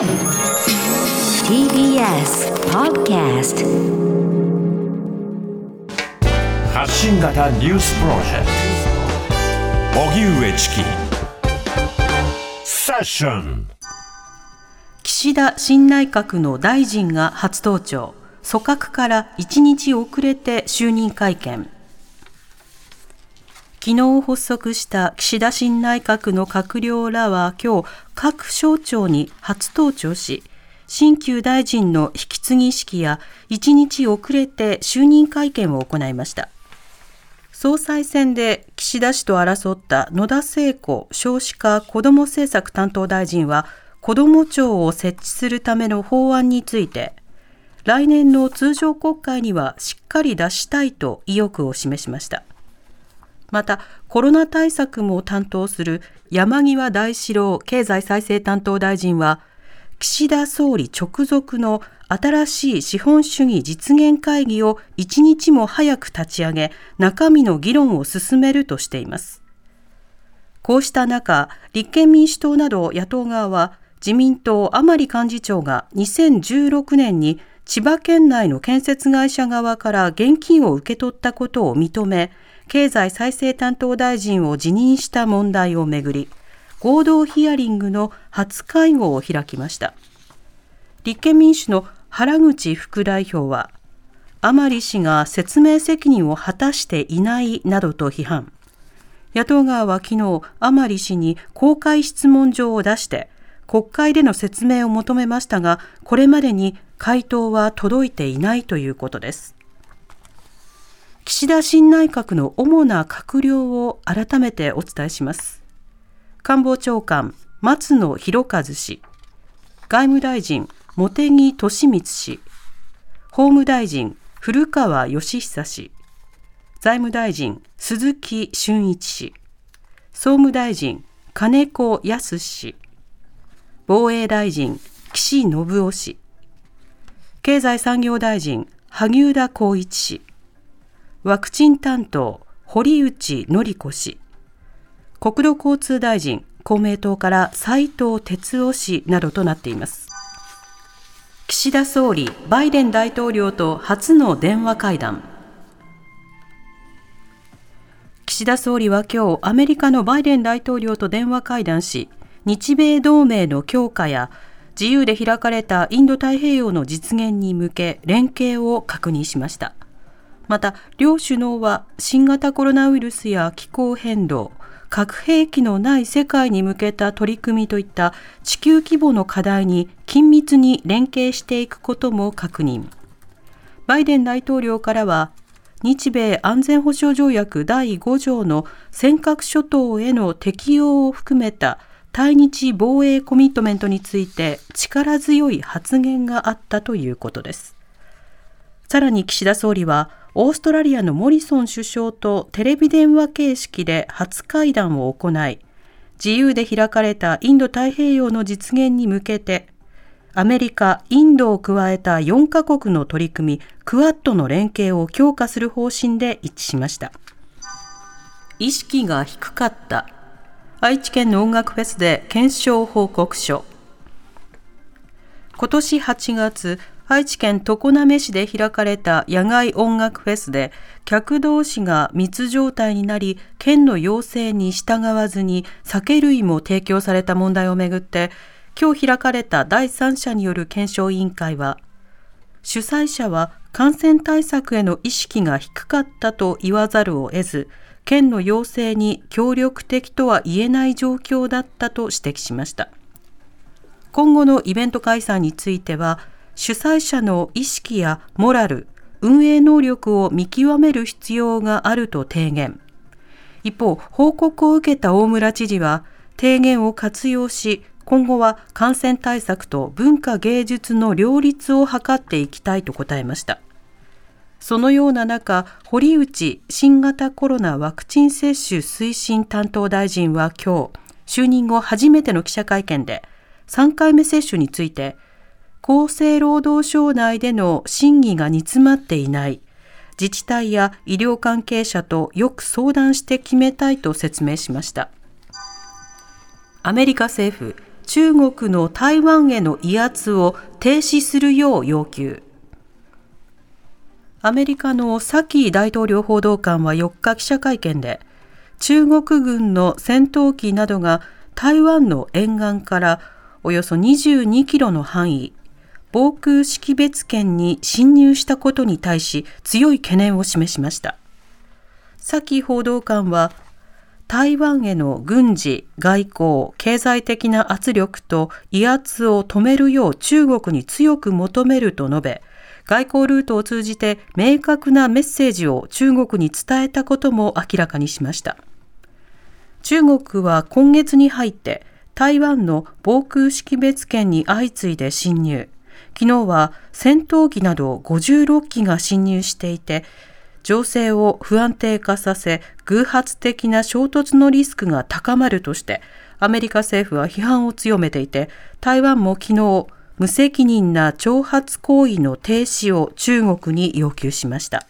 TBS Podcast 発信型ニュースプロジェクト。荻上チキ。セッション。岸田新内閣の大臣が初登庁。組閣から1日遅れて就任会見昨日発足した岸田新内閣の閣僚らは今日各省庁に初登庁し新旧大臣の引き継ぎ式や1日遅れて就任会見を行いました。総裁選で岸田氏と争った野田聖子少子化子ども政策担当大臣は子ども庁を設置するための法案について来年の通常国会にはしっかり出したいと意欲を示しました。またコロナ対策も担当する山際大志郎経済再生担当大臣は岸田総理直属の新しい資本主義実現会議を一日も早く立ち上げ中身の議論を進めるとしています。こうした中立憲民主党など野党側は自民党甘利幹事長が2016年に千葉県内の建設会社側から現金を受け取ったことを認め経済再生担当大臣を辞任した問題をめぐり合同ヒアリングの初会合を開きました。立憲民主の原口副代表は甘利氏が説明責任を果たしていないなどと批判。野党側は昨日甘利氏に公開質問状を出して国会での説明を求めましたがこれまでに回答は届いていないということです。岸田新内閣の主な閣僚を改めてお伝えします。官房長官、松野博一氏、外務大臣、茂木敏光氏、法務大臣、古川義久氏、財務大臣、鈴木俊一氏、総務大臣、金子康氏、防衛大臣、岸信夫氏、経済産業大臣、萩生田光一氏、ワクチン担当、堀内典子氏、国土交通大臣、公明党から斉藤哲夫氏などとなっています。岸田総理、バイデン大統領と初の電話会談。岸田総理は今日、アメリカのバイデン大統領と電話会談し、日米同盟の強化や自由で開かれたインド太平洋の実現に向け連携を確認しました。また両首脳は新型コロナウイルスや気候変動核兵器のない世界に向けた取り組みといった地球規模の課題に緊密に連携していくことも確認。バイデン大統領からは日米安全保障条約第5条の尖閣諸島への適用を含めた対日防衛コミットメントについて力強い発言があったということです。さらに岸田総理はオーストラリアのモリソン首相とテレビ電話形式で初会談を行い、自由で開かれたインド太平洋の実現に向けて、アメリカ、インドを加えた4カ国の取り組み、クワッドの連携を強化する方針で一致しました。意識が低かった。愛知県の音楽フェスで検証報告書。今年8月、愛知県常滑市で開かれた野外音楽フェスで客同士が密状態になり県の要請に従わずに酒類も提供された問題をめぐって今日開かれた第三者による検証委員会は主催者は感染対策への意識が低かったと言わざるを得ず県の要請に協力的とは言えない状況だったと指摘しました。今後のイベント開催については主催者の意識やモラル、運営能力を見極める必要があると提言。一方、報告を受けた大村知事は、提言を活用し、今後は感染対策と文化芸術の両立を図っていきたいと答えました。そのような中、堀内新型コロナワクチン接種推進担当大臣は今日、就任後初めての記者会見で、3回目接種について、厚生労働省内での審議が煮詰まっていない自治体や医療関係者とよく相談して決めたいと説明しましたアメリカ政府中国の台湾への威圧を停止するよう要求。アメリカのサキ大統領報道官は4日記者会見で、中国軍の戦闘機などが台湾の沿岸からおよそ22キロの範囲、防空識別圏に侵入したことに対し強い懸念を示しました。サキ報道官は台湾への軍事、外交、経済的な圧力と威圧を止めるよう中国に強く求めると述べ、外交ルートを通じて明確なメッセージを中国に伝えたことも明らかにしました。中国は今月に入って台湾の防空識別圏に相次いで侵入。昨日は戦闘機など56機が侵入していて、情勢を不安定化させ偶発的な衝突のリスクが高まるとしてアメリカ政府は批判を強めていて台湾も昨日無責任な挑発行為の停止を中国に要求しました。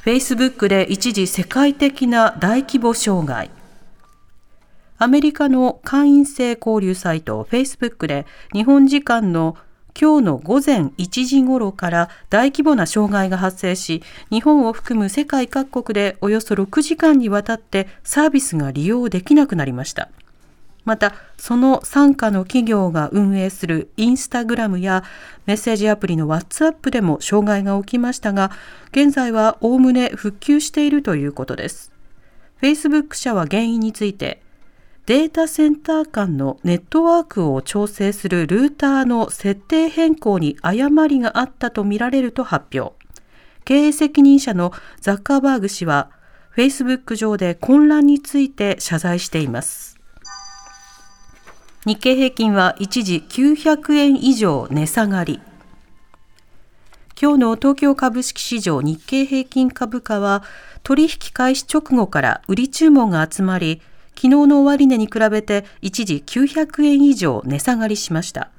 フェイスブックで一時世界的な大規模障害。アメリカの会員制交流サイトフェイスブックで日本時間の今日の午前1時ごろから大規模な障害が発生し、日本を含む世界各国でおよそ6時間にわたってサービスが利用できなくなりました。また、その傘下の企業が運営するインスタグラムやメッセージアプリの WhatsApp でも障害が起きましたが、現在はおおむね復旧しているということです。Facebook 社は原因について、データセンター間のネットワークを調整するルーターの設定変更に誤りがあったとみられると発表。経営責任者のザッカーバーグ氏は、Facebook 上で混乱について謝罪しています。日経平均は一時900円以上値下がり。今日の東京株式市場日経平均株価は取引開始直後から売り注文が集まり、昨日の終値に比べて一時900円以上値下がりしました。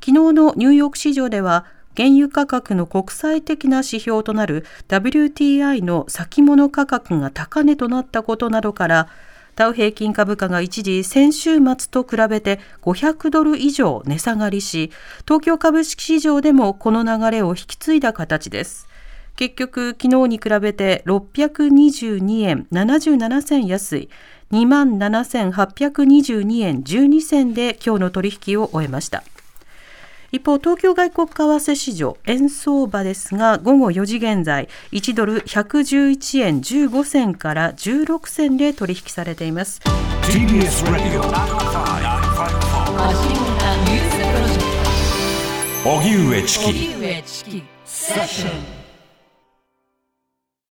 昨日のニューヨーク市場では原油価格の国際的な指標となる WTI の先物価格が高値となったことなどからダウ平均株価が一時先週末と比べて500ドル以上値下がりし東京株式市場でもこの流れを引き継いだ形です結局昨日に比べて622円77銭安い。27,822円12銭で今日の取引を終えました。一方、東京外国為替市場円相場ですが、午後4時現在、1ドル111円15銭から16銭で取引されています。